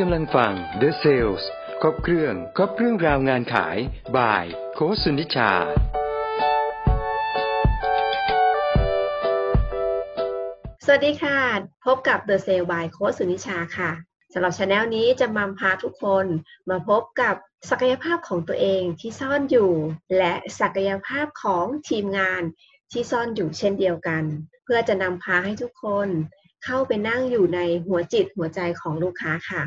กำลังฟัง The Sales ครบเครื่อง ครบเครื่องราวงานขายบ่าย โคสุนิชา สวัสดีค่ะ พบกับ The Sale by โคสุนิชาค่ะสำหรับช anel นี้จะมาพาทุกคนมาพบกับศักยภาพของตัวเองที่ซ่อนอยู่ และศักยภาพของทีมงานที่ซ่อนอยู่เช่นเดียวกัน เพื่อจะนำพาให้ทุกคนเข้าไปนั่งอยู่ในหัวจิตหัวใจของลูกค้าค่ะ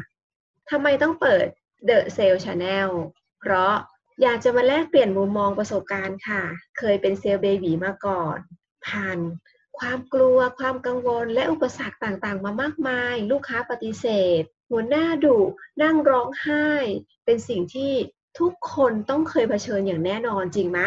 ทำไมต้องเปิด The Sale Channel เพราะอยากจะมาแลกเปลี่ยนมุมมองประสบการณ์ค่ะ เคยเป็นเซลล์เบบีมาก่อน ผ่านความกลัว ความกังวล และอุปสรรคต่างๆ มามากมาย ลูกค้าปฏิเสธ หัวหน้าดุ นั่งร้องไห้ เป็นสิ่งที่ทุกคนต้องเคยเผชิญอย่างแน่นอนจริงไหม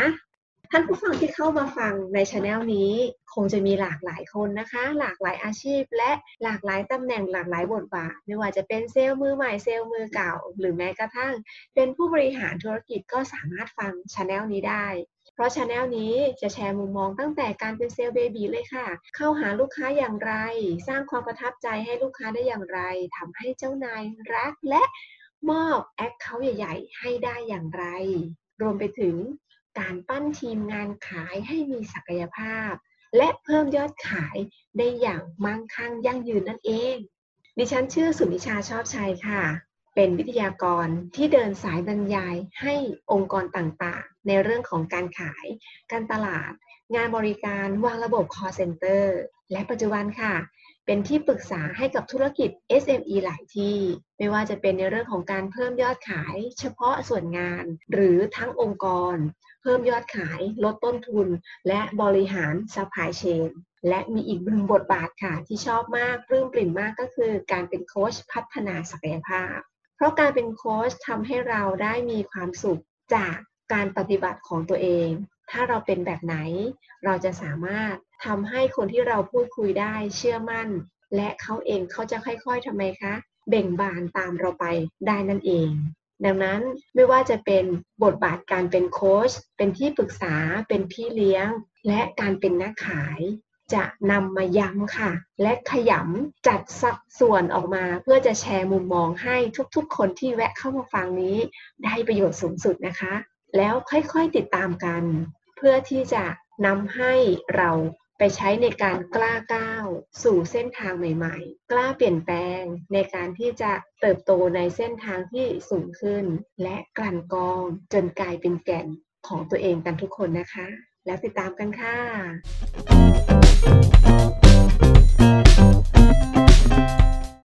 ท่านผู้ฟังที่เข้ามาฟังในช anel นี้คงจะมีหลากหลายคนนะคะ หลากหลายอาชีพ และหลากหลายตำแหน่งหลากหลายบทบาท ไม่ว่าจะเป็นเซลล์มือใหม่เซลล์มือเก่า หรือแม้กระทั่ง เป็นผู้บริหารธุรกิจก็สามารถฟังช anel นี้ได้เพราะช anel นี้จะแชร์มุมมองตั้งแต่การเป็น sales baby เลยค่ะ เข้าหาลูกค้าอย่างไร สร้างความประทับใจให้ลูกค้าได้อย่างไรทำให้เจ้านายรักและมอบ account ใหญ่ ๆ ให้ได้อย่างไร รวมไปถึง การปั้นทีมงานขายให้มีศักยภาพ และเพิ่มยอดขายได้อย่างมั่งคั่งยั่งยืนนั่นเอง ดิฉันชื่อสุนิชาชอบชัยค่ะ เป็นวิทยากรที่เดินสายบรรยายให้องค์กรต่างๆ ในเรื่องของการขาย การตลาด งานบริการวางระบบ call center และปัจจุบันค่ะ เป็นที่ปรึกษาให้กับธุรกิจ SME หลายที่ ไม่ว่าจะเป็นในเรื่องของการเพิ่มยอดขาย เฉพาะส่วนงาน หรือทั้งองค์กร เพิ่มยอดขาย ลดต้นทุน และบริหาร supply chain และมีอีกหนึ่งบทบาทค่ะ ที่ชอบมากปลื้มปริ่มมากก็คือ การเป็นโค้ชพัฒนาศักยภาพ เพราะการเป็นโค้ชทำให้เราได้มีความสุขจากการปฏิบัติของตัวเอง ถ้าเราเป็นแบบไหน เราจะสามารถทำให้คนที่เราพูดคุยได้เชื่อมั่น และเขาเองเขาจะค่อยๆทำไมคะ เบ่งบานตามเราไปได้นั่นเอง ดังนั้นไม่ว่าจะเป็นบทบาทการเป็นโค้ชเป็นที่ปรึกษาเป็นพี่เลี้ยง และการเป็นนักขายจะนำมาย้ำค่ะ และขยำจัดสัดส่วนออกมา เพื่อจะแชร์มุมมองให้ทุกๆ คนที่แวะเข้ามาฟังนี้ ได้ประโยชน์สูงสุดนะคะ แล้วค่อยๆติดตามกัน เพื่อที่จะนำให้เราไปใช้ในการกล้าก้าวสู่เส้นทางใหม่ ๆ กล้าเปลี่ยนแปลงในการที่จะเติบโตในเส้นทางที่สูงขึ้น และกลั่นกรองจนกลายเป็นแก่นของตัวเองกันทุกคนนะคะ แล้วติดตามกันค่ะ